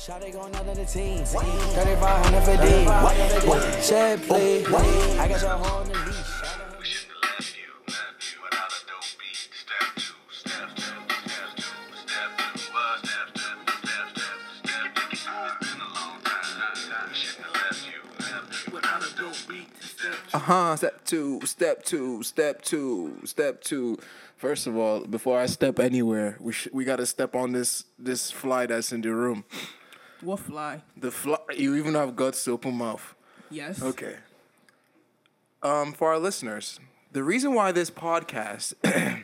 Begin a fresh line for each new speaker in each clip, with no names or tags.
Shawty of the teens. 3500 for D. What? Shed, please. I got your on the leash.
Uh
huh. Step two, step two, step two, step two. First of all, before I step anywhere, we sh- we gotta step on this this fly that's in the room.
What fly?
The fly. You even have guts to open mouth.
Yes.
Okay. Um, for our listeners, the reason why this podcast,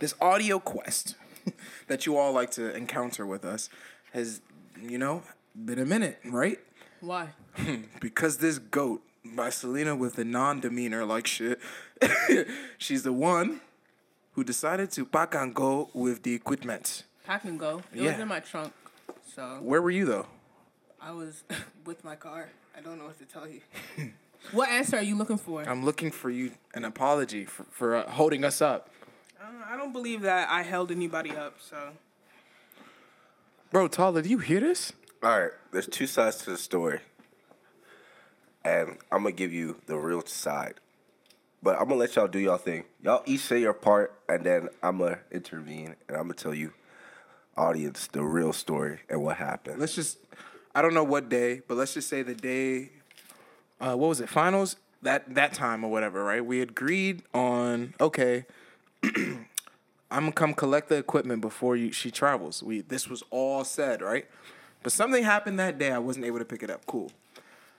this audio quest that you all like to encounter with us, has, you know, been a minute, right?
Why?
because this goat by Selena with a non demeanor like shit, she's the one who decided to pack and go with the equipment.
Pack and go. It
Yeah.
was in my trunk. So
Where were you though?
I was with my car. I don't know what to tell you. what answer are you looking for?
I'm looking for you an apology for, for uh, holding us up.
Uh, I don't believe that I held anybody up. So
Bro, Tyler, do you hear this?
All right, there's two sides to the story, and I'm gonna give you the real side. But I'm gonna let y'all do y'all thing. Y'all each say your part, and then I'm gonna intervene, and I'm gonna tell you, audience, the real story and what happened.
Let's just, I don't know what day, but let's just say the day, uh, what was it, finals? That, that time or whatever, right? We agreed on, okay, I'm gonna come collect the equipment before you, she travels. We This was all said, right? But something happened that day. I wasn't able to pick it up. Cool.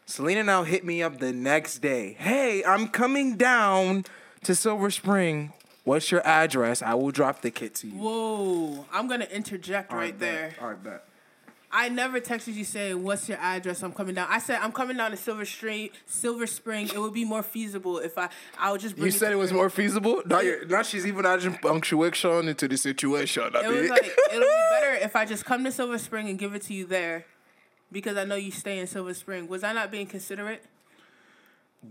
Selena now hit me up the next day. Hey, I'm coming down to Silver Spring. What's your address? I will drop the kit to you.
whoa, I'm gonna interject right there.
All right, bet.
I never texted you saying what's your address. I'm coming down. I said I'm coming down to Silver Spring. Silver Spring. It would be more feasible if I I would just bring
You said it was more feasible. Now, you're, now she's even adding punctuation into the situation. I
It
mean,
was like it'll be better if I just come to Silver Spring and give it to you there, because I know you stay in Silver Spring. Was I not being considerate?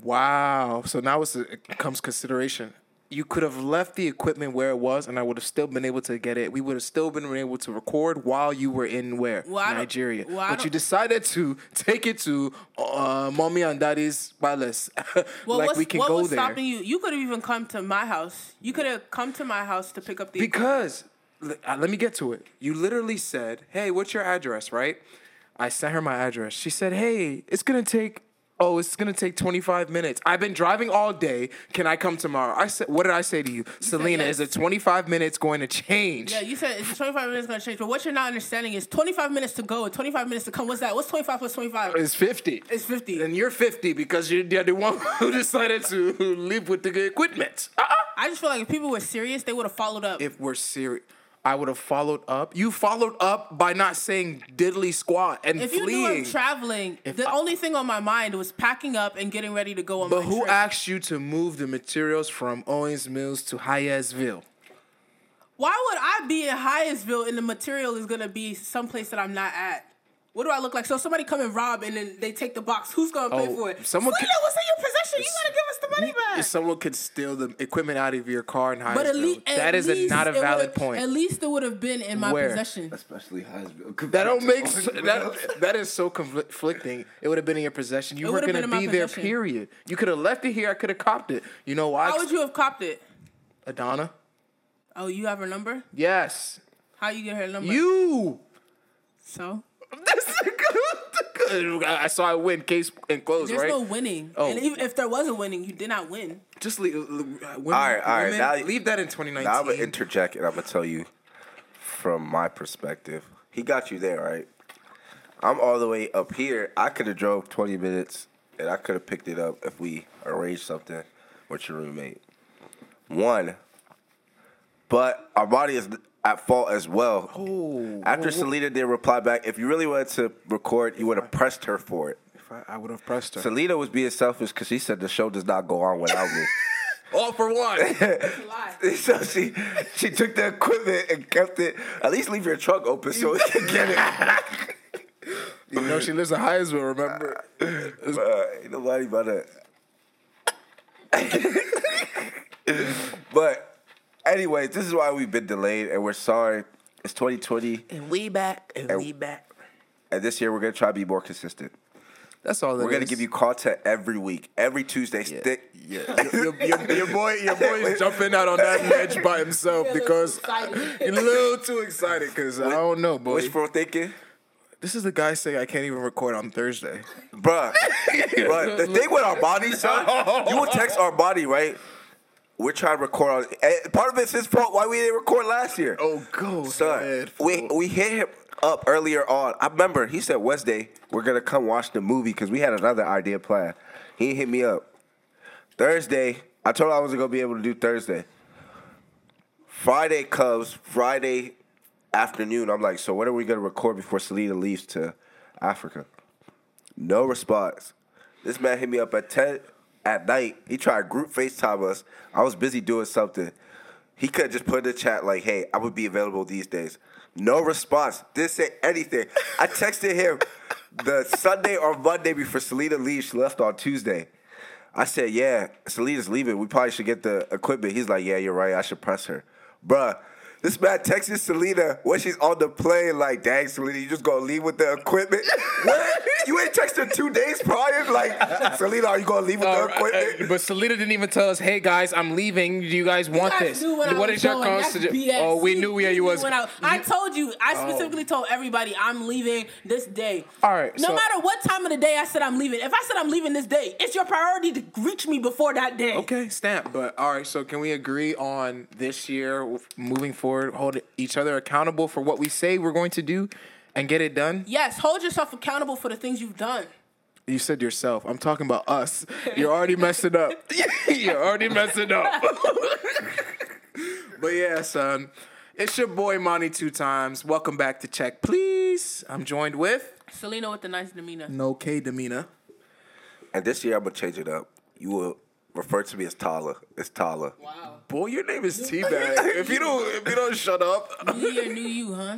wow. So now it's it comes consideration. You could have left the equipment where it was, and I would have still been able to get it. We would have still been able to record while you were in where
Well,
Nigeria.
well,
but you decided to take it to uh, mommy and daddy's palace.
Well,
like we can
what
go
was
there
stopping you? You could have even come to my house. You could have come to my house to pick up the
Because l- uh, let me get to it. You literally said, "Hey, what's your address?" Right? I sent her my address. She said, "Hey, it's gonna take." Oh, it's gonna take 25 minutes. I've been driving all day. Can I come tomorrow? I said, what did I say to you? Selena,
yes.
is it 25 minutes going to change?
Yeah, you said it's 25 minutes going to change, but what you're not understanding is 25 minutes to go and 25 minutes to come. What's that? What's 25 plus 25?
It's 50.
It's 50.
And you're 50 because you're the other one who decided to live with the equipment. Uh-uh.
I just feel like if people were serious, they would have followed up.
if we're serious, I would have followed up. You followed up by not saying diddly squat and
If you knew. I'm traveling, the
I-
only thing on my mind was packing up and getting ready to go on
but who
trip.
asked you to move the materials from Owings Mills to Hyattsville?
Why would I be in Hyattsville and the material is gonna be someplace that I'm not at? What do I look like? So somebody come and rob and then they take the box. Who's gonna pay
Oh,
for it?
someone
Selena,
could-
what's in your possession? You gotta give us the money back.
If someone could steal the equipment out of your car in Hyattsville,
but at least
that is a, not a valid point.
At least it would have been in my
Where?
possession.
Especially Hyattsville.
that don't make s- that. That is so conflicting. It would have been in your possession. You
It
were
would've
gonna
been in my
be there.
possession.
Period. You could have left it here. I could have copped it. You know why?
How would you have copped it?
Adana?
Oh, you have her number?
Yes.
How you get her number?
You.
So
I saw I win. Case and close.
there's
right?
no winning.
Oh.
And even if there was a winning, you did not win.
Just leave. Uh, women,
All right, all right,
women,
now-
leave that in 2019.
Now I'm gonna interject and I'm gonna tell you from my perspective. He got you there, right? I'm all the way up here. I could have drove 20 minutes and I could have picked it up if we arranged something with your roommate. One, but our body is at fault as well.
Oh,
After
well,
Selena did reply back, if you really wanted to record, you would have pressed her for it.
if I, I would have pressed her.
Selena was being selfish because she said the show does not go on without me.
All for one.
Lie.
so she she took the equipment and kept it. At least leave your trunk open so we can get it.
you know she lives in Hyattsville. Remember?
uh, ain't nobody about to. but anyways, this is why we've been delayed, and we're sorry. It's 2020.
And we back. And,
And-
we back.
and this year we're gonna try to be more consistent.
That's all.
We're gonna give you content every week, every Tuesday. Stick.
Yeah, your, your, your boy, your boy is jumping out on that ledge by himself
You're a
because you're a little too excited. Because I don't know, boy.
Wishful thinking,
This is the guy saying I can't even record on Thursday.
bruh. bruh, the thing with our body, son, you will text our body, right? We're trying to record on. and eh, Part of it's his fault. Why we didn't record last year?
Oh, go,
Son, we we hit him up earlier on. I remember he said Wednesday we're gonna come watch the movie because we had another idea planned. He hit me up Thursday. I told him I wasn't gonna be able to do Thursday. Friday comes Friday afternoon. I'm like, so when are we gonna record before Selena leaves to Africa? No response. This man hit me up at ten at night. He tried group FaceTime us. I was busy doing something. He could just put in the chat like, "Hey, I would be available these days." No response. Didn't say anything. I texted him the Sunday or Monday before Selena leaves. She left on Tuesday. I said, "Yeah, Selena's leaving. We probably should get the equipment." He's like, "Yeah, you're right. I should press her, Bruh, This man texted Selena when she's on the plane, like, "Dang, Selena, you just gonna leave with the equipment? what? You ain't texted her two days prior? Like, Selena, are you gonna leave with the
Uh,
equipment?"
uh, but Selena didn't even tell us, "Hey guys, I'm leaving. Do you guys want
guys
this?
knew when I
What
was
is your
going.
Constitution? Oh, we knew where you was.
I, I told you, I specifically told everybody I'm leaving this day.
All right,
No
so-
matter what time of the day I said I'm leaving. If I said I'm leaving this day, it's your priority to reach me before that day.
Okay, stamp. But all right, so can we agree on this year moving forward, hold each other accountable for what we say we're going to do, and get it done?
Yes, hold yourself accountable for the things you've done.
You said yourself. I'm talking about us. You're already messing up. You're already messing up. but yeah, son. It's your boy Monty two times. Welcome back to Check Please. I'm joined with
Selena with the nice demeanor.
No K demeanor.
And this year I'm gonna change it up. You will refer to me as Tala. It's Tala.
Wow.
Boy, your name is Teabag. if you don't if you don't shut up.
New year, new you, huh?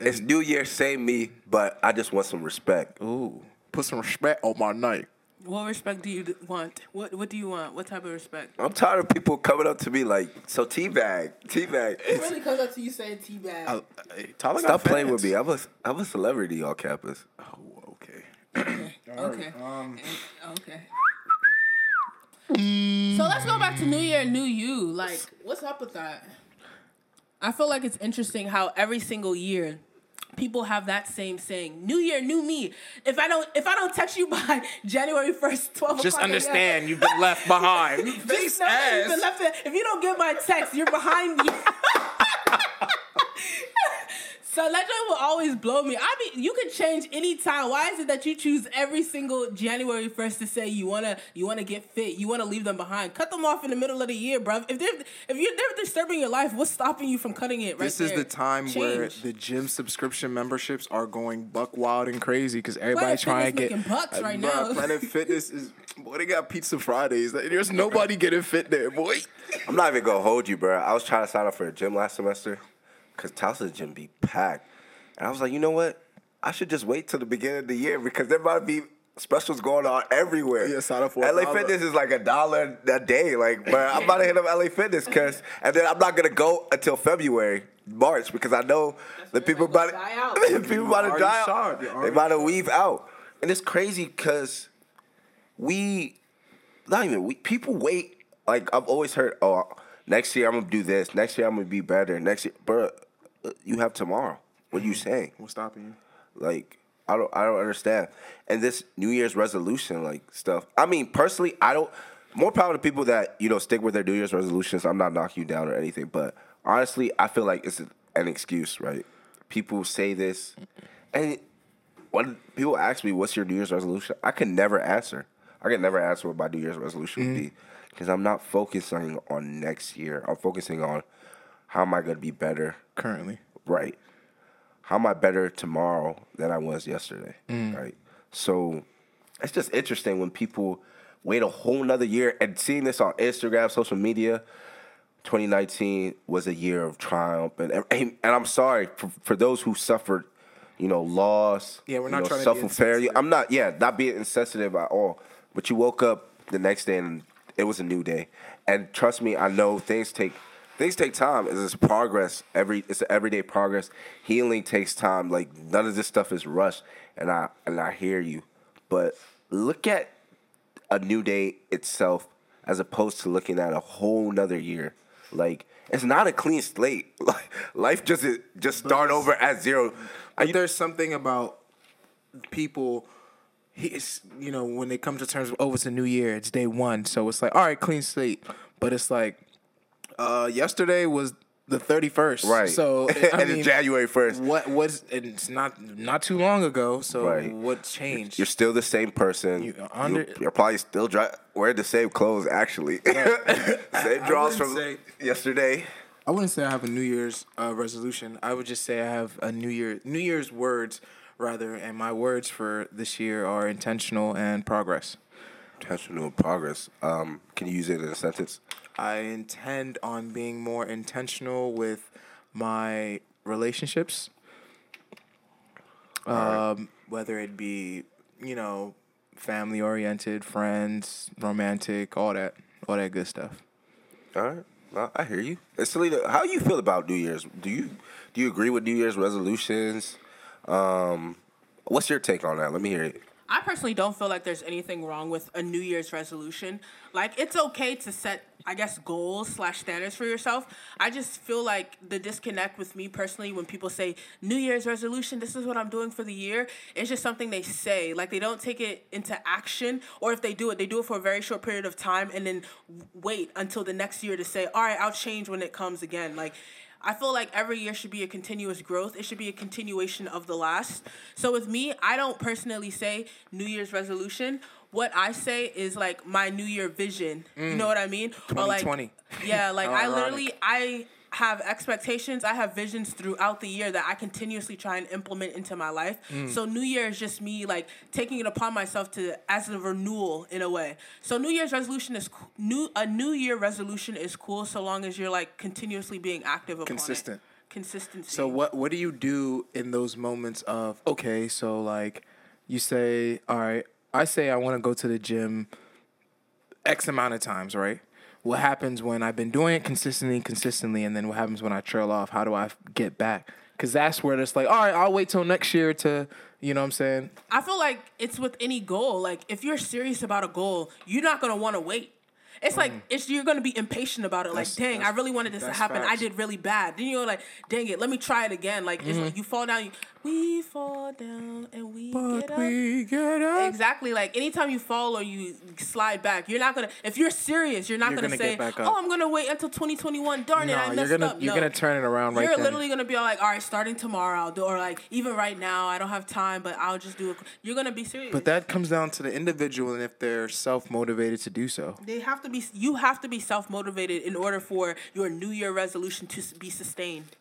It's New Year, same me, but I just want some respect.
Ooh. Put some respect on my night.
What respect do you want? What What do you want? What type of respect?
I'm tired of people coming up to me like, so teabag, teabag.
It really comes up to you saying teabag.
Uh, hey, Tyler
Stop playing
fans.
with me. I'm a, I'm a celebrity on campus.
Oh, okay.
Okay. Um okay. So let's go back to New Year, New You. Like, what's up with that? I feel like it's interesting how every single year people have that same saying, "New Year, new me." If I don't, if I don't text you by January first, twelve
Just
o'clock,
understand you've been left behind.
Just
Face
know that you've been left. If you don't get my text, you're behind me. So that joke will always blow me. I mean, you can change any time. Why is it that you choose every single January first to say you wanna you wanna get fit, you wanna leave them behind? Cut them off in the middle of the year, bro. If they're if you're they're disturbing your life, what's stopping you from cutting it? Right
This is
there?
the time where the gym subscription memberships are going buck wild and crazy because everybody's trying to
Fitness
get
making bucks uh, right
Bruh,
now.
Planet Fitness is boy, they got Pizza Fridays. There's nobody getting fit there, boy.
I'm not even gonna hold you, bro. I was trying to sign up for a gym last semester because Tulsa's gym be packed, and I was like, you know what? I should just wait till the beginning of the year because there might be specials going on everywhere.
Yeah, sign up for
LA
dollar.
Fitness is like a dollar a day, like, but I'm about to hit up LA Fitness because, and then I'm not gonna go until February, March because I know the people
when they
about
die out.
to people about to die
saw
out. They
already
about to weave out, and it's crazy because we not even we people wait. Like I've always heard, oh, next year I'm gonna do this. Next year I'm gonna be better. Next year, bro, you have tomorrow. What are you saying?
What's stopping you?
Like I don't, I don't understand. And this New Year's resolution, like stuff. I mean, personally, I don't. More power to people that you know stick with their New Year's resolutions. I'm not knocking you down or anything, but honestly, I feel like it's an excuse, right? People say this, and when people ask me, "What's your New Year's resolution?" I can never answer. I can never answer what my New Year's resolution would mm-hmm. be because I'm not focusing on next year. I'm focusing on how am I going to be better
Currently.
right? How am I better tomorrow than I was yesterday? Mm. Right. So it's just interesting when people wait a whole nother year and seeing this on Instagram, social media. 2019 was a year of triumph, and and, I'm sorry for, for those who suffered, you know, loss.
Yeah, we're not
know,
trying to be
self-fulfilling. I'm not, yeah, not being insensitive at all. But you woke up the next day and it was a new day. And trust me, I know things take things take time. It's just progress. Every it's an everyday progress. Healing takes time. Like none of this stuff is rushed. And I and I hear you, but look at a new day itself as opposed to looking at a whole nother year. Like it's not a clean slate. Like life just just start over at zero.
But there's something about people. He's, you know, when they come to terms with, oh, it's a new year, it's day one, so it's like, all right, clean slate. But it's like, uh, yesterday was the 31st,
Right.
So I
and
mean,
it's January first.
What was? and It's not not too long ago. So
Right.
what changed?
You're still the same person.
You- under-
are probably still dry, wearing the same clothes. Actually, same
draws
from
say-
yesterday.
I wouldn't say I have a New Year's uh, resolution. I would just say I have a New Year New Year's words rather, and my words for this year are intentional and progress.
Intentional progress. Um, can you use it in a sentence?
I intend on being more intentional with my relationships. Um, whether it be, you know, family oriented, friends, romantic, all that, all that good stuff.
All right. Well, I hear you. And Selena, how do you feel about New Year's? Do you do you agree with New Year's resolutions? Um, what's your take on that? Let me hear it.
I personally don't feel like there's anything wrong with a New Year's resolution. Like it's okay to set, I guess, goals slash standards for yourself. I just feel like the disconnect with me personally when people say New Year's resolution, this is what I'm doing for the year. It's just something they say. Like they don't take it into action, or if they do it, they do it for a very short period of time and then wait until the next year to say, all right, I'll change when it comes again. Like. I feel like every year should be a continuous growth. It should be a continuation of the last. So with me, I don't personally say New Year's resolution. What I say is like my New Year vision. You mm. know what I mean? Or like
2020.
yeah, like I literally I have expectations. I have visions throughout the year that I continuously try and implement into my life. Mm. So New Year is just me like taking it upon myself to as a renewal in a way. So New Year's resolution is new. A New Year resolution is cool so long as you're like continuously being active upon
Consistent.
it. Consistency.
So what what do you do in those moments of okay, so like you say, all right, I say I want to go to the gym X amount of times, right? What happens when I've been doing it consistently, consistently, and then what happens when I trail off? How do I get back? Because that's where it's like, all right, I'll wait till next year to, you know what I'm saying?
I feel like it's with any goal. Like if you're serious about a goal, you're not gonna want to wait. It's like it's you're gonna be impatient about it. Like,
Mm.
Dang, I really wanted this to
that's
happen. I did really bad. Then you're like, dang it, let me try it again. Like it's like you fall down, you, we fall down and we get up.
get up.
Exactly. Like anytime you fall or you slide back, you're not gonna. If you're serious, you're not
You're
gonna,
gonna
say,
get back up.
"Oh, I'm gonna wait until 2021." Darn it,
No,
I
you're gonna
up.
you're
No.
gonna turn it around right
You're
then.
literally gonna be all like, all right, starting tomorrow, I'll do, or like even right now, I don't have time, but I'll just do it. You're gonna be serious.
but that comes down to the individual and if they're self motivated to do so.
they have to be. You have to be self motivated in order for your New Year resolution to be sustained.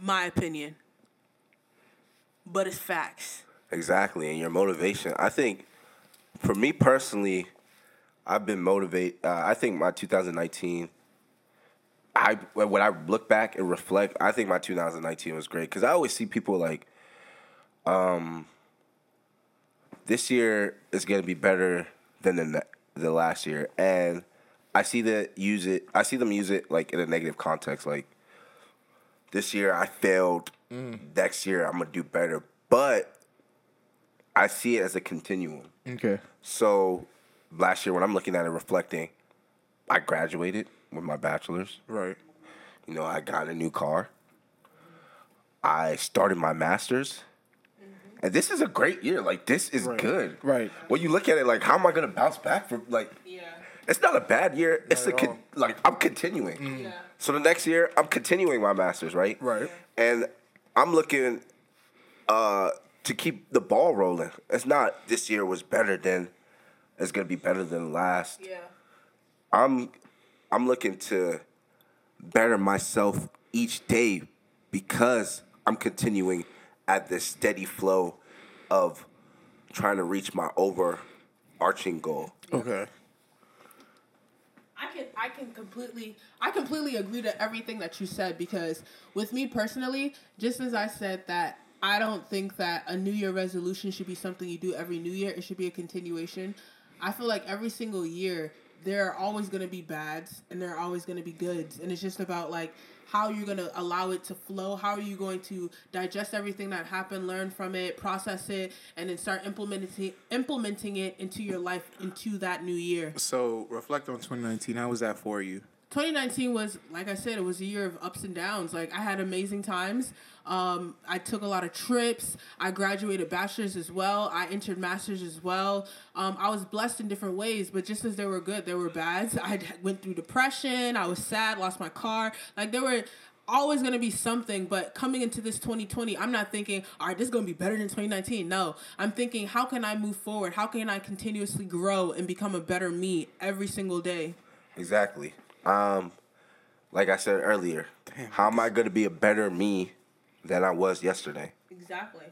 My opinion. But it's facts.
Exactly, and your motivation. I think, for me personally, I've been motivated. Uh, I think my 2019. I when I look back and reflect, I think my 2019 was great because I always see people like, um, this year is gonna be better than the the last year, and I see that use it. I see them use it like in a negative context, like this year I failed. Next year I'm gonna do better, but I see it as a continuum.
Okay.
So last year when I'm looking at it, reflecting, I graduated with my bachelor's.
Right.
You know, I got a new car. I started my master's. Mm-hmm. And this is a great year. Like this is
Right.
good.
Right.
When you look at it, like, how am I gonna bounce back from like?
Yeah.
It's not a bad year. It's a con- like I'm continuing.
Yeah.
So the next year, I'm continuing my masters, right?
Right.
And I'm looking uh, to keep the ball rolling. It's not this year was better than. It's gonna be better than last.
Yeah.
I'm I'm looking to better myself each day because I'm continuing at this steady flow of trying to reach my overarching goal.
Okay.
Can I can completely I completely agree to everything that you said because with me personally, just as I said that I don't think that a New Year resolution should be something you do every New Year. It should be a continuation. I feel like every single year there are always going to be bads and there are always going to be goods and it's just about like how you're going to allow it to flow how are you going to digest everything that happened learn from it process it and then start implementing implementing it into your life into that new year
So reflect on 2019. How was that for you?
2019 was like i said it was a year of ups and downs. Like i had amazing times. Um, i took a lot of trips. I graduated bachelor's as well. I entered master's as well. Um, i was blessed in different ways but just as there were good there were bads i went through depression. I was sad lost my car. Like there were always going to be something but coming into this 2020 i'm not thinking all right this is going to be better than 2019 no i'm thinking how can i move forward? How can i continuously grow and become a better me every single day?
Exactly. Um, like I said earlier, how am I gonna be a better me than I was yesterday?
exactly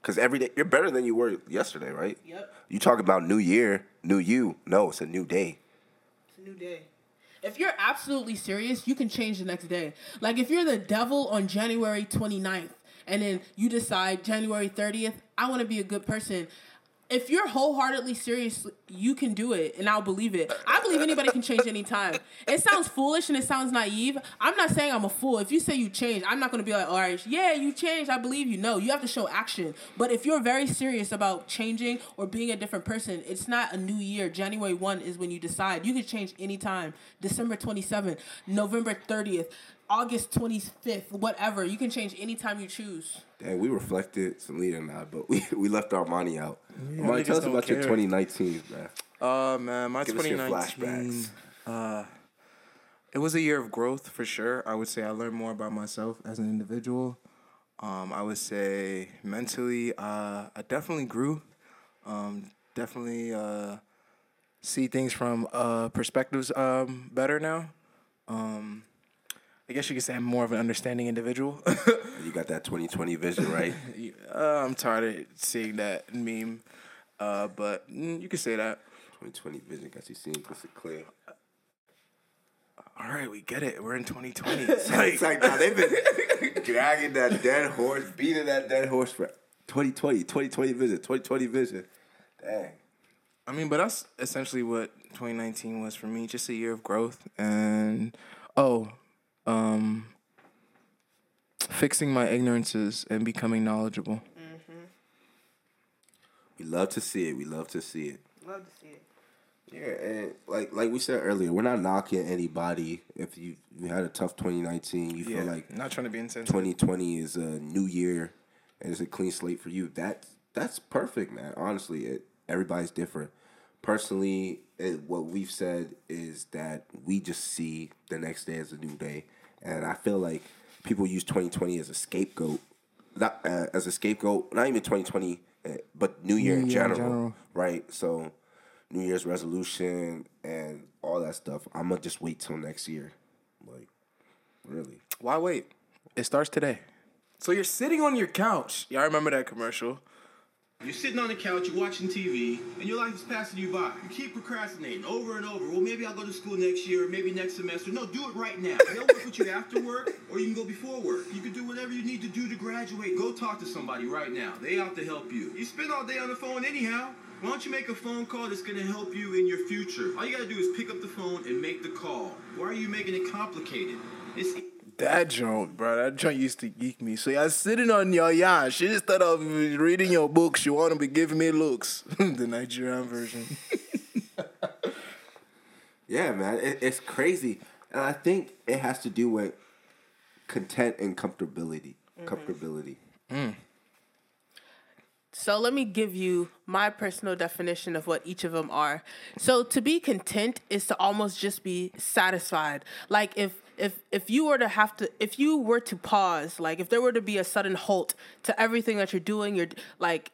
Because every day you're better than you were yesterday, right?
Yep.
You talk about new year, new you. No, it's a new day.
It's a new day. If you're absolutely serious, you can change the next day. Like if you're the devil on January 29th and then you decide January 30th, I want to be a good person. If you're wholeheartedly serious, you can do it, and I'll believe it. I believe anybody can change anytime. It sounds foolish and it sounds naive. I'm not saying I'm a fool. If you say you change, I'm not gonna be like, all right, yeah, you changed. I believe you. No, you have to show action. But if you're very serious about changing or being a different person, it's not a new year. January 1 is when you decide. You can change anytime. December 27th, November 30th, August 25th, whatever. You can change anytime you choose.
Dang, we reflected some leader now, but we, we left our money out. Money,
niggas
tell us
don't
about your 2019, man.
Uh man, my
Give
2019. Uh, it was a year of growth for sure. I would say I learned more about myself as an individual. Um, I would say mentally, uh, I definitely grew. Um, definitely uh, see things from uh, perspectives um, better now. Um, I guess you could say I'm more of an understanding individual.
You got that 2020 vision, right?
uh, I'm tired of seeing that meme, uh, but mm, you could say that.
2020 vision got you seeing crystal clear.
All right, we get it. We're in 2020. It's like-
It's like now they've been dragging that dead horse, beating that dead horse for 2020, 2020 vision, 2020 vision. Dang.
I mean, but that's essentially what 2019 was for me. Just a year of growth and oh, um, fixing my ignorances and becoming knowledgeable.
We love to see it. We love to see it.
Love to see it.
Yeah, and like like we said earlier, we're not knocking anybody. If you, you had a tough 2019, you
Yeah,
feel like
not trying to be insensitive.
2020 is a new year and it's a clean slate for you. That that's perfect, man. Honestly, it, everybody's different. Personally, it, what we've said is that we just see the next day as a new day, and I feel like people use 2020 as a scapegoat, not uh, as a scapegoat. Not even 2020, uh, but New Year,
New
in,
Year in
general,
general.
right? So, New Year's resolution and all that stuff. I'm gonna just wait till next year, like really.
Why wait? It starts today. So you're sitting on your couch. Y'all remember that commercial?
You're sitting on the couch, you're watching TV, and your life is passing you by. You keep procrastinating over and over. Well, maybe I'll go to school next year, or maybe next semester. No, do it right now. They'll work with you after work, or you can go before work. You can do whatever you need to do to graduate. Go talk to somebody right now. They out to help you. You spend all day on the phone anyhow. Why don't you make a phone call that's gonna help you in your future? All you gotta do is pick up the phone and make the call. Why are you making it complicated? It's
That joint, bro. That joint used to geek me. So y'all sitting on your yacht. She instead of reading your books, you want to be giving me looks. the Nigerian version.
Yeah, man, it, it's crazy, and I think it has to do with content and comfortability. Mm-hmm. Comfortability. Mm.
So let me give you my personal definition of what each of them are. So to be content is to almost just be satisfied. Like if if if you were to have to if you were to pause, like if there were to be a sudden halt to everything that you're doing, you're like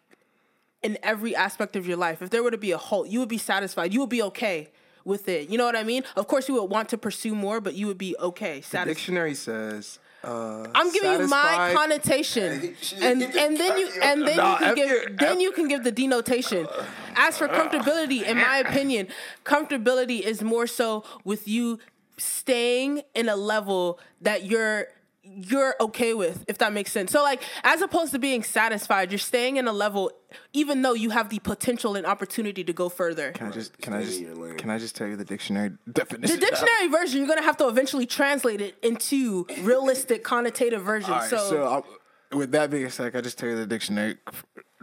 in every aspect of your life, if there were to be a halt, you would be satisfied. You would be okay with it. You know what I mean? Of course you would want to pursue more, but you would be okay.
The dictionary says. Uh,
I'm giving you my connotation, and and then you
you.
and then
Nah,
you can
F
give
your-
then you can give the denotation. As for comfortability, in my opinion, comfortability is more so with you staying in a level that you're you're okay with, if that makes sense. So like as opposed to being satisfied, you're staying in a level even though you have the potential and opportunity to go further.
Can I just can I just
in your lane.
can I just tell you the dictionary definition The
dictionary version, you're gonna have to eventually translate it into realistic connotative version
All right,
so,
so, I'll- with that being said, I just tell you the dictionary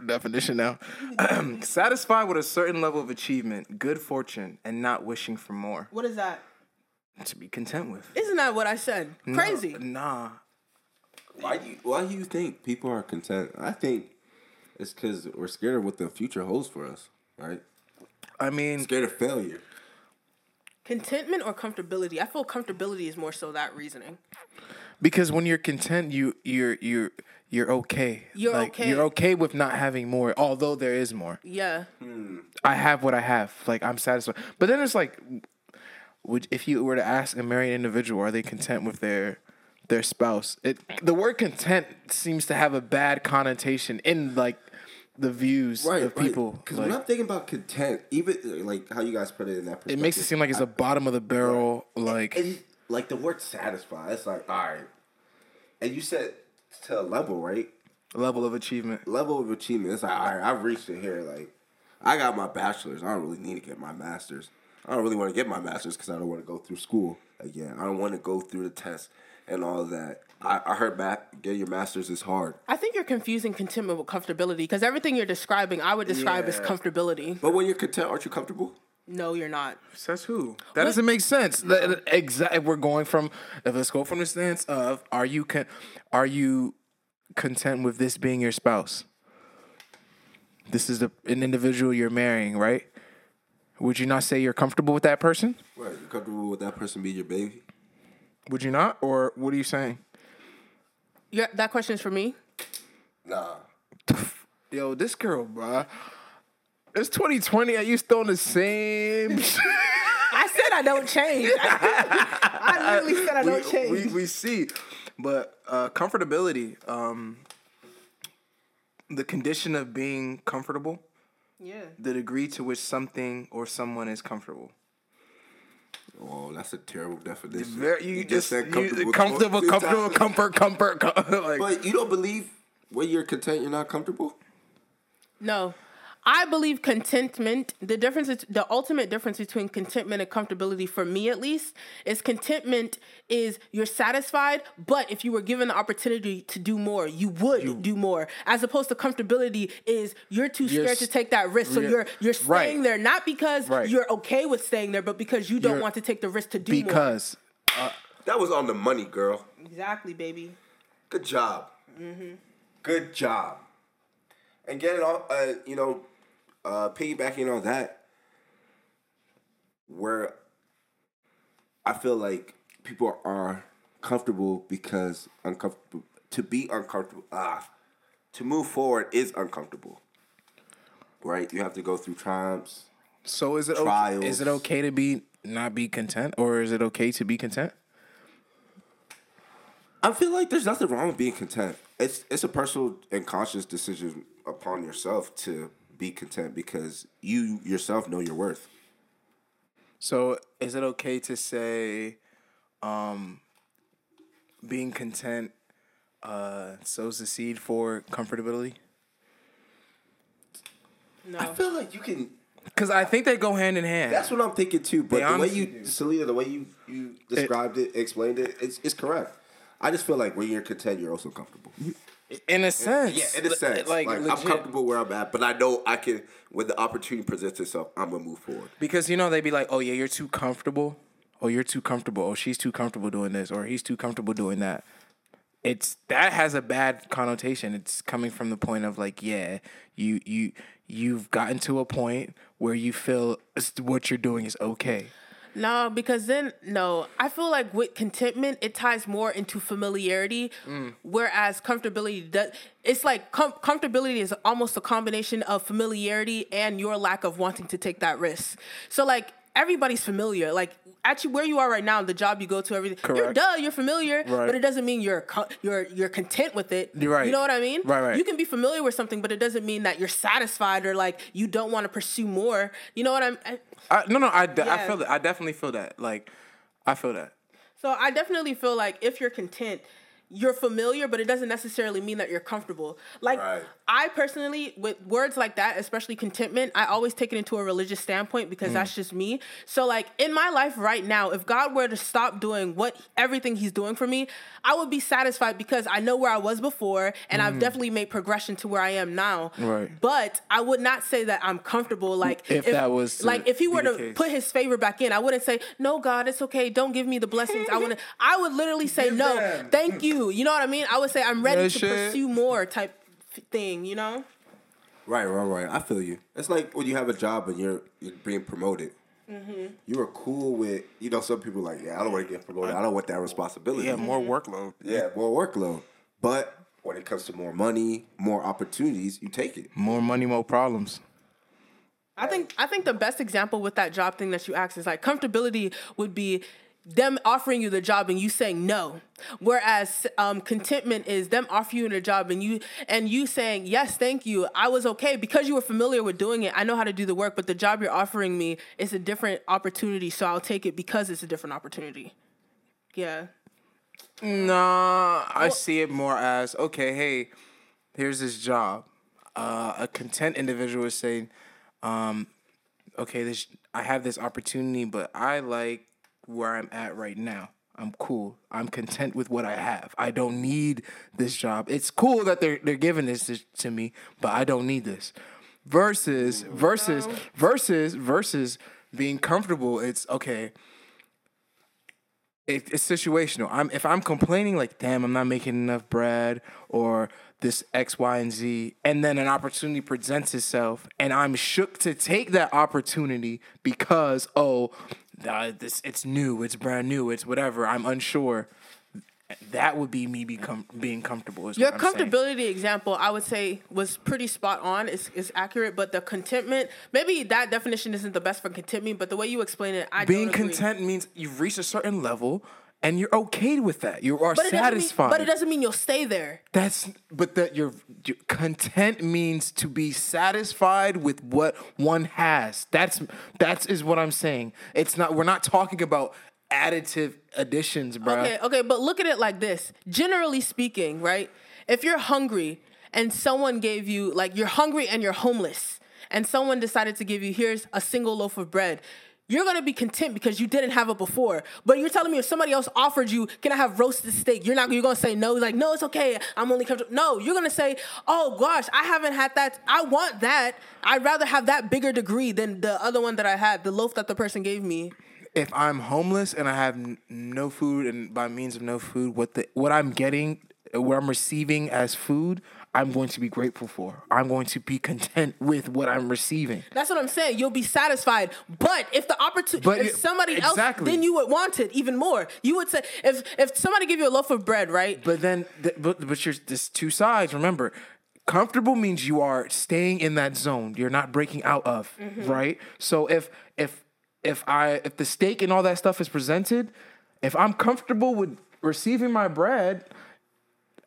definition now. Satisfied with a certain level of achievement, good fortune, and not wishing for more.
what is that?
To be content with.
Isn't that what I said? Crazy.
Nah.
Why do you, why do you think people are content? I think it's because we're scared of what the future holds for us, right?
I mean,
Scared of failure.
Contentment or comfortability? I feel comfortability is more so that reasoning.
because when you're content, you you're you're you're okay.
You're
like,
okay.
You're okay with not having more, although there is more.
Yeah. Hmm.
I have what I have. Like I'm satisfied. But then it's like, would if you were to ask a married individual, are they content with their their spouse? It the word content seems to have a bad connotation in like the views of people.
Because
Like,
when I'm thinking about content, even like how you guys put it in that
it makes it seem like it's a bottom of the barrel. Like
and like the word satisfied. It's like all right, and you said to a level, right?
level of achievement.
Level of achievement. It's like all right, I've reached it here. Like I got my bachelor's. I don't really need to get my master's. I don't really want to get my master's because I don't want to go through school again. I don't want to go through the test and all of that. I, I heard back getting your master's is hard.
I think you're confusing contentment with comfortability because everything you're describing, I would describe as comfortability.
But when you're content, aren't you comfortable?
No, you're not.
Says who? That doesn't make sense. Exactly. We're going from. If let's go from the stance of are you con- are you content with this being your spouse? This is the, an individual you're marrying, right? Would you not say you're comfortable with that person?
Right, you comfortable with that person being your baby?
Would you not? Or what are you saying?
You're, that question is for me.
Nah.
Yo, this girl, bruh. It's 2020 Are you still in the same.
I said I don't change. I literally said I don't
we,
change.
we, we see. But uh, comfortability, um, the condition of being comfortable,
yeah.
the degree to which something or someone is comfortable.
Oh, that's a terrible definition.
Very, you, just
said
you,
comfortable uh,
comfortable,
twice.
comfortable, comfort, comfort, like
But you don't believe when you're content, you're not comfortable?
No. I believe contentment, the difference is the ultimate difference between contentment and comfortability for me at least is contentment is you're satisfied, but if you were given the opportunity to do more, you would do more. As opposed to comfortability is you're too
You're
scared to take that risk. So
you're-
you're you're
right.
staying there not because
Right.
you're okay with staying there, but because you don't
You're-
want to take the risk to do more.
because
That was on the money, girl.
Exactly, baby.
Good job. Good job. And getting all, uh, you know, uh, piggybacking on that, where I feel like people are comfortable because uncomfortable. To be uncomfortable, ah, to move forward is uncomfortable. Right? You have to go through triumphs.
so is it okay, is it okay to be not be content or is it okay to be content?
I feel like there's nothing wrong with being content. It's it's a personal and conscious decision upon yourself to be content because you yourself know your worth.
So is it okay to say um being content uh sows the seed for comfortability?
No.
I feel like you can.
Because I think they go hand in hand.
That's what I'm thinking too. But
They
the way
honestly
you,
do.
Selena, the way you you described it, explained it, it's it's correct. I just feel like when you're content, you're also comfortable.
In a sense.
Yeah, in a sense, like, I'm comfortable where I'm at, but I know I can. When the opportunity presents itself, I'm gonna move forward.
Because you know they'd be like, "Oh yeah, you're too comfortable. Oh, you're too comfortable. Oh, she's too comfortable doing this, or he's too comfortable doing that." It's that has a bad connotation. It's coming from the point of like, yeah, you you you've gotten to a point where you feel what you're doing is okay.
No, because then no, I feel like with contentment it ties more into familiarity, mm. whereas comfortability does. It's like com- comfortability is almost a combination of familiarity and your lack of wanting to take that risk. So like everybody's familiar, like actually where you are right now, the job you go to, everything.
Correct.
You're duh, you're familiar,
Right.
but it doesn't mean you're co- you're you're content with it.
You're right.
You know what I mean?
Right, right.
You can be familiar with something, but it doesn't mean that you're satisfied or like you don't want to pursue more. You know what I'm? I,
I, no, no, I, de- I feel that. I definitely feel that. Like, I feel that.
So I definitely feel like if you're content, you're familiar, but it doesn't necessarily mean that you're comfortable. Like
Right.
I personally, with words like that, especially contentment, I always take it into a religious standpoint because that's mm. just me. So, like in my life right now, if God were to stop doing what everything He's doing for me, I would be satisfied because I know where I was before, and I've mm. definitely made progression to where I am now.
Right.
But I would not say that I'm comfortable. Like
If that was
like if He were to
case.
put His favor back in, I wouldn't say no, God, it's okay. Don't give me the blessings. I would. I would literally say no, thank you. You know what I mean? I would say I'm ready
Yeah,
to
shit.
pursue more type f- thing. You know?
Right, right, right. I feel you. It's like when you have a job and you're you're being promoted.
Mm-hmm.
You are cool with you know some people like yeah I don't want to get promoted I don't want that responsibility
Yeah, more workload.
yeah more workload but when it comes to more money more opportunities you take it
More money, more problems.
I think I think the best example with that job thing that you asked is like comfortability would be them offering you the job and you saying no whereas um, contentment is them offering you the job and you and you saying yes thank you i was okay because you were familiar with doing it i know how to do the work but the job you're offering me is a different opportunity so i'll take it because it's a different opportunity yeah
Nah, I see it more as okay. Hey, here's this job. Uh, a content individual is saying, um, "Okay, this I have this opportunity, but I like where I'm at right now. I'm cool. I'm content with what I have. I don't need this job. It's cool that they're they're giving this to- to me, but I don't need this." Versus, versus, versus, versus being comfortable. It's okay it, it's situational. I'm if I'm complaining like, damn, I'm not making enough bread or this X, Y, and Z, and then an opportunity presents itself, and I'm shook to take that opportunity because oh, uh, this it's new, it's brand new, it's whatever. I'm unsure. That would be me become being comfortable.
Your
I'm saying.
comfortability example, I would say, was pretty spot on. It's, it's accurate, but the contentment, maybe that definition isn't the best for contentment, but the way you explain it, I
Being content means you've reached a certain level and you're okay with that. You are
but doesn't mean,
satisfied.
but it doesn't mean you'll stay there.
That's but that you're, you content means to be satisfied with what one has. That's that's is what I'm saying. It's not we're not talking about additive additions, bro.
Okay, okay, but look at it like this. Generally speaking, right? If you're hungry and someone gave you, like, you're hungry and you're homeless, and someone decided to give you, here's a single loaf of bread. You're gonna be content because you didn't have it before. But you're telling me if somebody else offered you, can I have roasted steak? You're not. You're gonna say no. Like no, it's okay. I'm only comfortable. No, you're gonna say, oh gosh, I haven't had that. I want that. I'd rather have that bigger degree than the other one that I had, the loaf that the person gave me.
If I'm homeless and I have n- no food, and by means of no food, what the what I'm getting, what I'm receiving as food, I'm going to be grateful for. I'm going to be content with what I'm receiving.
That's what I'm saying. You'll be satisfied. But if the opportunity,
But
if somebody
exactly.
else, then you would want it even more. You would say, if if somebody give you a loaf of bread, right?
But then, th- but but you're there's two sides. Remember, comfortable means you are staying in that zone. You're not breaking out of, mm-hmm. right? So if if if I if the steak and all that stuff is presented, if I'm comfortable with receiving my bread,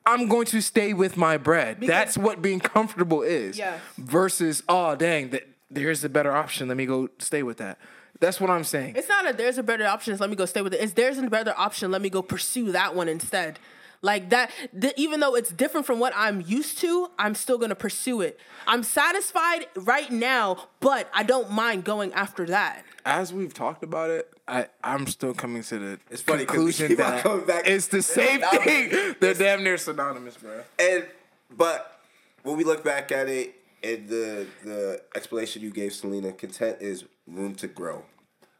I'm going to stay with my bread. That's what being comfortable is.
Yes.
Versus, oh dang, that there's a better option. Let me go stay with that. That's what I'm saying.
It's not a there's a better option. Let me go stay with it. It's there's a better option. Let me go pursue that one instead. Like that, th- even though it's different from what I'm used to, I'm still gonna pursue it. I'm satisfied right now, but I don't mind going after that.
as we've talked about it, I I'm still coming to the
It's funny 'cause we
conclusion that
back-
it's the same
Synonymous.
thing. They're damn near synonymous, bro.
And but when we look back at it and the the explanation you gave Selena, content is room to grow.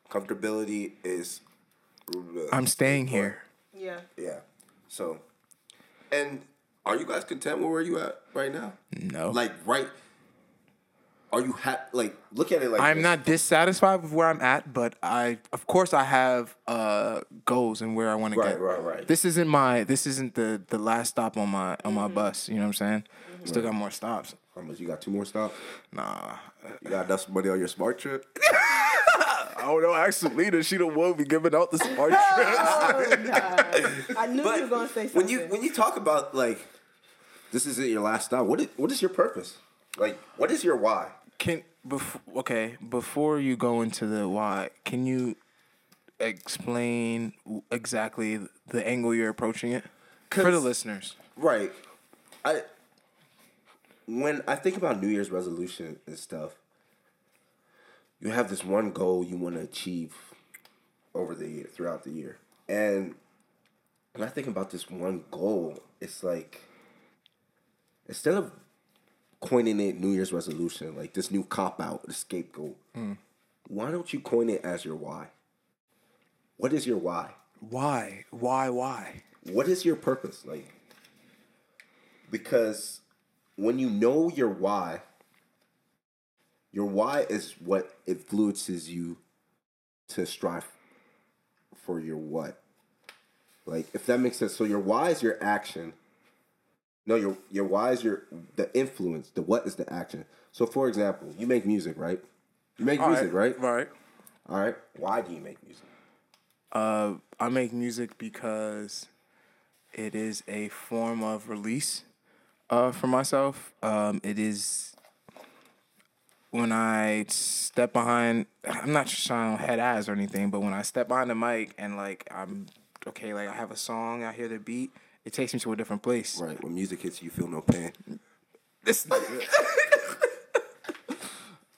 Comfortability is
I'm staying here.
Yeah.
yeah. So and are you guys content with where you at right now?
No,
Like right are you ha- like look at it like
I'm
this.
not dissatisfied with where I'm at, but I, of course, I have uh, goals and where I want to get.
right, right. right.
This isn't my. This isn't the the last stop on my on my
Mm-hmm.
bus. You know what I'm saying? Still got more stops.
How much you got two more stops?
Nah,
You got enough money on your SmarTrip?
I don't know. Actually, Lena, she the one be giving out the smart oh, trips.
I knew
But
you were gonna say something.
when you when you talk about like this isn't your last stop, what is what is your purpose? Like what is your why?
Can before okay before you go into the why, can you explain exactly the angle you're approaching it? for the listeners.
Right. I when I think about New Year's resolution and stuff, you have this one goal you want to achieve over the year, throughout the year. And when I think about this one goal, it's like instead of coining it New Year's resolution, like this new cop out, the scapegoat, hmm. why don't you coin it as your why? What is your why?
Why? Why? Why?
what is your purpose like because when you know your why your why is what influences you to strive for your what. Like if that makes sense. So your why is your action. No your your why is your the influence the what is the action. So for example you make music right? You make music right?
Right.
all right. Why do you make music?
Uh, I make music because it is a form of release uh, for myself. Um, it is when I step behind. I'm not just trying to head ass or anything, but when I step behind the mic and like I'm okay, like I have a song, I hear the beat, it takes me to a different place.
right when music hits you you feel no pain
This.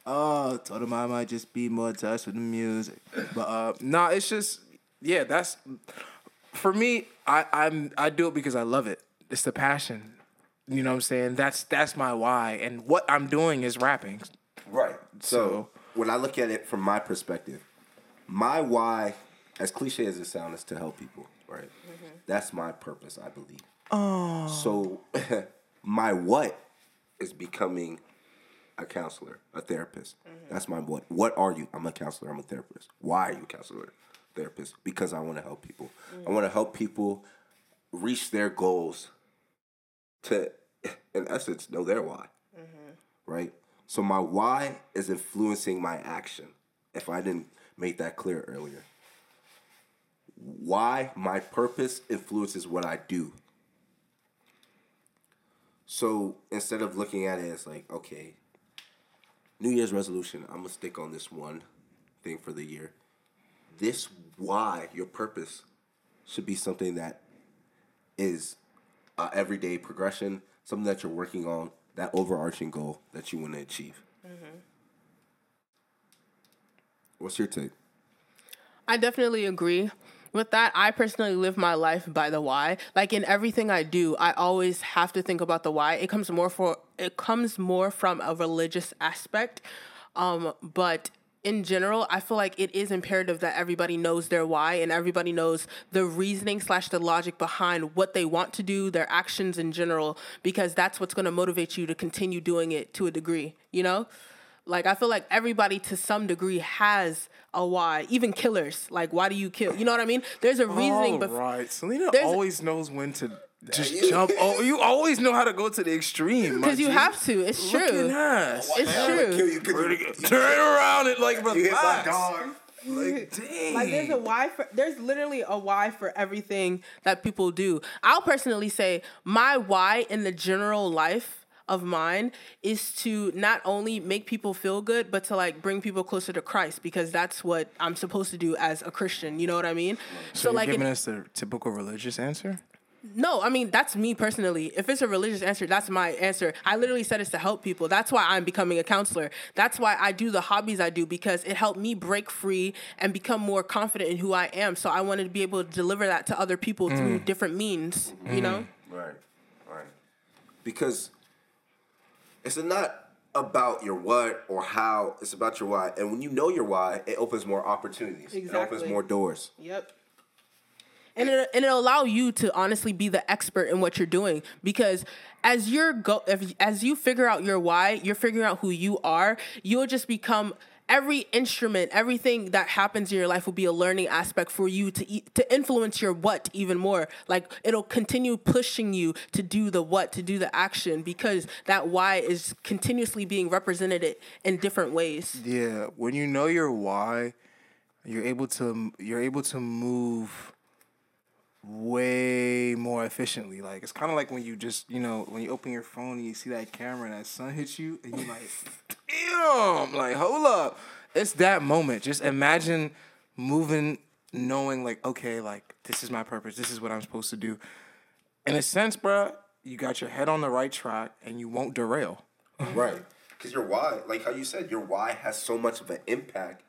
Oh, told him I might just be more touched with the music, but uh, no, it's just yeah. That's for me. I I'm I do it because I love it. It's the passion. You know what I'm saying? That's that's my why, and what I'm doing is rapping.
Right. So,
So-
when I look at it from my perspective, my why, as cliche as it sounds, is to help people. Right. Mm-hmm. That's my purpose, I believe. Oh. So my what is becoming a counselor, a therapist. Mm-hmm. That's my what. What are you? I'm a counselor. I'm a therapist. Why are you a counselor, therapist? Because I want to help people. I mm. want to help people reach their goals. To, in essence, know their why mm-hmm. right? So my why is influencing my action. If I didn't make that clear earlier. Why my purpose influences what I do. So instead of looking at it as like, okay, New Year's resolution, I'm gonna stick on this one thing for the year. This why, your purpose, should be something that is everyday progression, something that you're working on, that overarching goal that you want to achieve. What's your take?
I definitely agree with that. I personally live my life by the why. Like in everything I do, I always have to think about the why. It comes more for it comes more from a religious aspect. Um, but in general, I feel like it is imperative that everybody knows their why and everybody knows the reasoning slash the logic behind what they want to do, their actions in general, because that's what's going to motivate you to continue doing it to a degree. You know, like I feel like everybody to some degree has a why. Even killers, like why do you kill? You know what I mean? There's a reasoning, but
right. Selena
there's-
always knows when to just jump. Oh, you always know how to go to the extreme.
because you have to. It's
Look
true.
at us.
It's true.
Turn around and like relax.
dog.
Like, dang.
Like there's a why for there's literally a why for everything that people do. I'll personally say my why in the general life of mine is to not only make people feel good but to like bring people closer to Christ because that's what I'm supposed to do as a Christian, you know what I mean?
so, you're
like
giving
in-
us the typical religious answer.
No, I mean that's me personally. If it's a religious answer, that's my answer. I literally said it's to help people. That's why I'm becoming a counselor. That's why I do the hobbies I do because it helped me break free and become more confident in who I am. So I wanted to be able to deliver that to other people through mm. different means, you know? Mm.
Right, right. Because it's not about your what or how, it's about your why. And when you know your why, it opens more opportunities. Exactly. It opens more doors.
Yep. And it, and it'll allow you to honestly be the expert in what you're doing because as you're go if, as you figure out your why, you're figuring out who you are. You'll just become every instrument, everything that happens in your life will be a learning aspect for you to to influence your what even more. Like it'll continue pushing you to do the what, to do the action because that why is continuously being represented in different ways.
Yeah, when you know your why, you're able to you're able to move way more efficiently. Like it's kind of like when you just you know when you open your phone and you see that camera and that sun hits you and you're like, damn, like hold up, it's that moment. Just imagine moving, knowing like okay, like this is my purpose. This is what I'm supposed to do. in a sense, bruh, you got your head on the right track and you won't derail.
Right. Because your why, like how you said, your why has so much of an impact.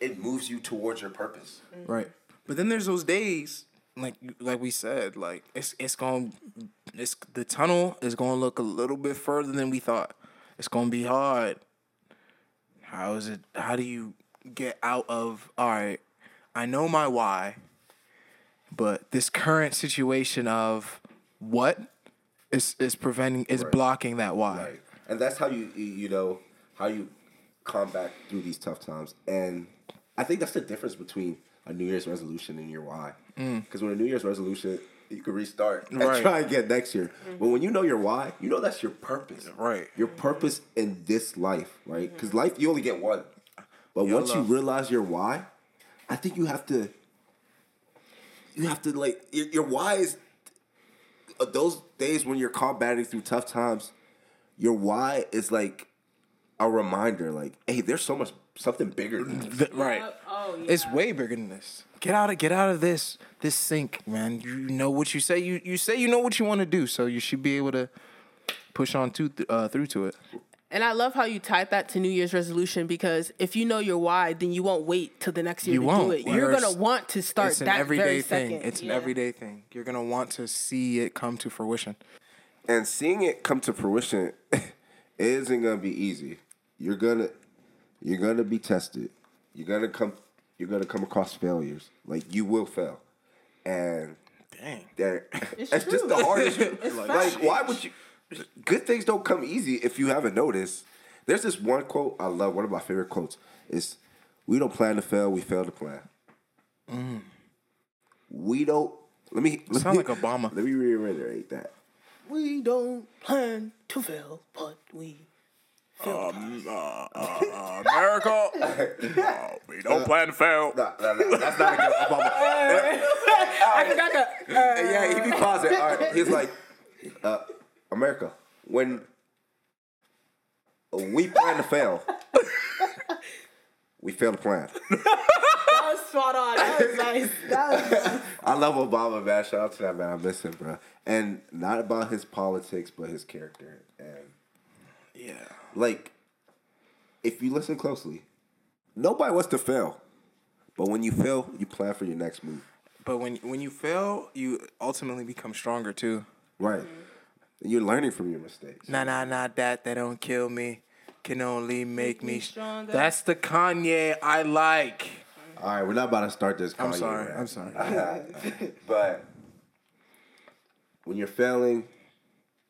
It moves you towards your purpose.
Right. But then there's those days, like like we said, like it's it's going it's the tunnel is gonna look a little bit further than we thought. It's gonna be hard. How is it how do you get out of all right, I know my why, but this current situation of what is is preventing is blocking that why.
Right. And that's how you you know how you combat through these tough times. And I think that's the difference between a New Year's resolution and your why. Mm. Because when a New Year's resolution, you can restart and
Right.
try again next year. Mm-hmm. But when you know your why, you know that's your purpose.
Right.
Your purpose in this life, right? Mm-hmm. Because life you only get one. But
Your
once you realize your why, I think you have to. You have to like your, your why is uh, those days when you're combating through tough times. Your why is like a reminder, like, hey, there's so much something bigger than this.
Th- right.
Oh yeah.
It's way bigger than this. Get out of get out of this this sink, man. You know what you say. You you say you know what you want to do, so you should be able to push on to uh, through to it.
And I love how you tied that to New Year's resolution because if you know your why, then you won't wait till the next year
You
to
won't.
do it. You're
Whereas
gonna want to start
it's an
that
everyday
very
thing.
second.
It's an everyday thing. You're gonna want to see it come to fruition.
and seeing it come to fruition isn't gonna be easy. You're gonna you're gonna be tested. You're gonna come you're gonna come across failures. Like you will fail. And
Dang.
there it's, just the hardest like why would you good things don't come easy if you haven't noticed. There's this one quote I love, one of my favorite quotes is we don't plan to fail, we fail to plan. Mm. We don't let me let
Sound
me-
like Obama.
Let me reiterate that.
We don't plan to fail, but we Um, uh, uh, uh,
America, we don't plan to fail.
No, no, no, that's not a good Obama.
I forgot that. Uh,
yeah, he be pausing. All right, he's like, uh, America, when we plan to fail, we fail to plan.
that was spot on. That was nice. That was
I love Obama, man. Shout out to that man. I miss him, bro. And not about his politics, but his character. And
Yeah.
like, if you listen closely, nobody wants to fail. But when you fail, you plan for your next move.
But when when you fail, you ultimately become stronger too.
Right. And you're learning from your mistakes.
Nah, nah, nah. That that don't kill me. Can only make, me
me
stronger.
stronger.
That's the Kanye I like.
All right, we're not about to start this.
I'm sorry.
rant.
I'm sorry.
But when you're failing,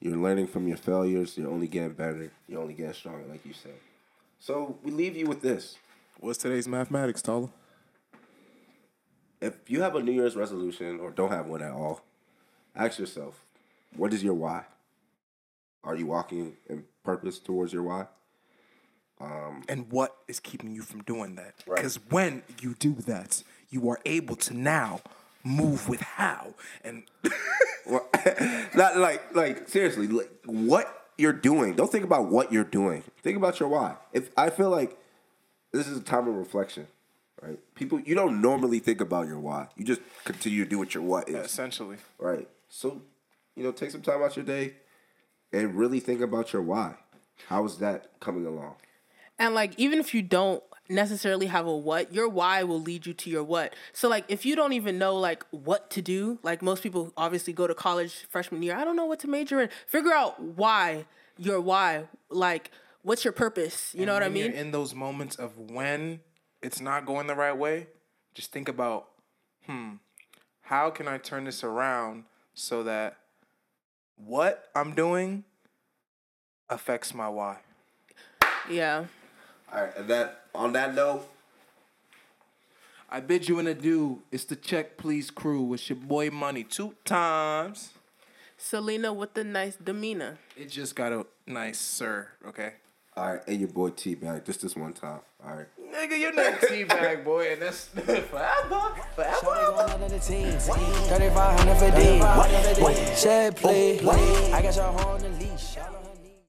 you're learning from your failures. You're only getting better. You're only getting stronger, like you said. So we leave you with this:
What's today's mathematics, Tala?
if you have a New Year's resolution or don't have one at all, ask yourself, what is your why? Are you walking in purpose towards your why?
Um, and what is keeping you from doing that.
Right.
Because when you do that, you are able to now move with how. And
not like like seriously, like what you're doing. Don't think about what you're doing. Think about your why. If I feel like this is a time of reflection, right? People you don't normally think about your why. You just continue to do what your what is.
essentially,
Right. So, you know, take some time out your day and really think about your why. How is that coming along?
And like even if you don't necessarily have a what, your why will lead you to your what. So like if you don't even know like what to do, like most people obviously go to college freshman year, I don't know what to major in. Figure out why, your why, like what's your purpose? You know what I mean?
in those moments of when it's not going the right way, just think about, hmm, how can I turn this around so that what I'm doing affects my why.
Yeah.
All right, and that on that note,
I bid you an adieu. It's the Check Please crew. It's your boy Money two times.
Selena with the nice demeanor.
It just got a nice sir, okay?
all right, and your boy T Bag, just this one time. All right.
Nigga, you're not teabag, boy, and that's forever, forever.
Shawty going out of the team. 3500 for D. Shed play. I got your horn to lead.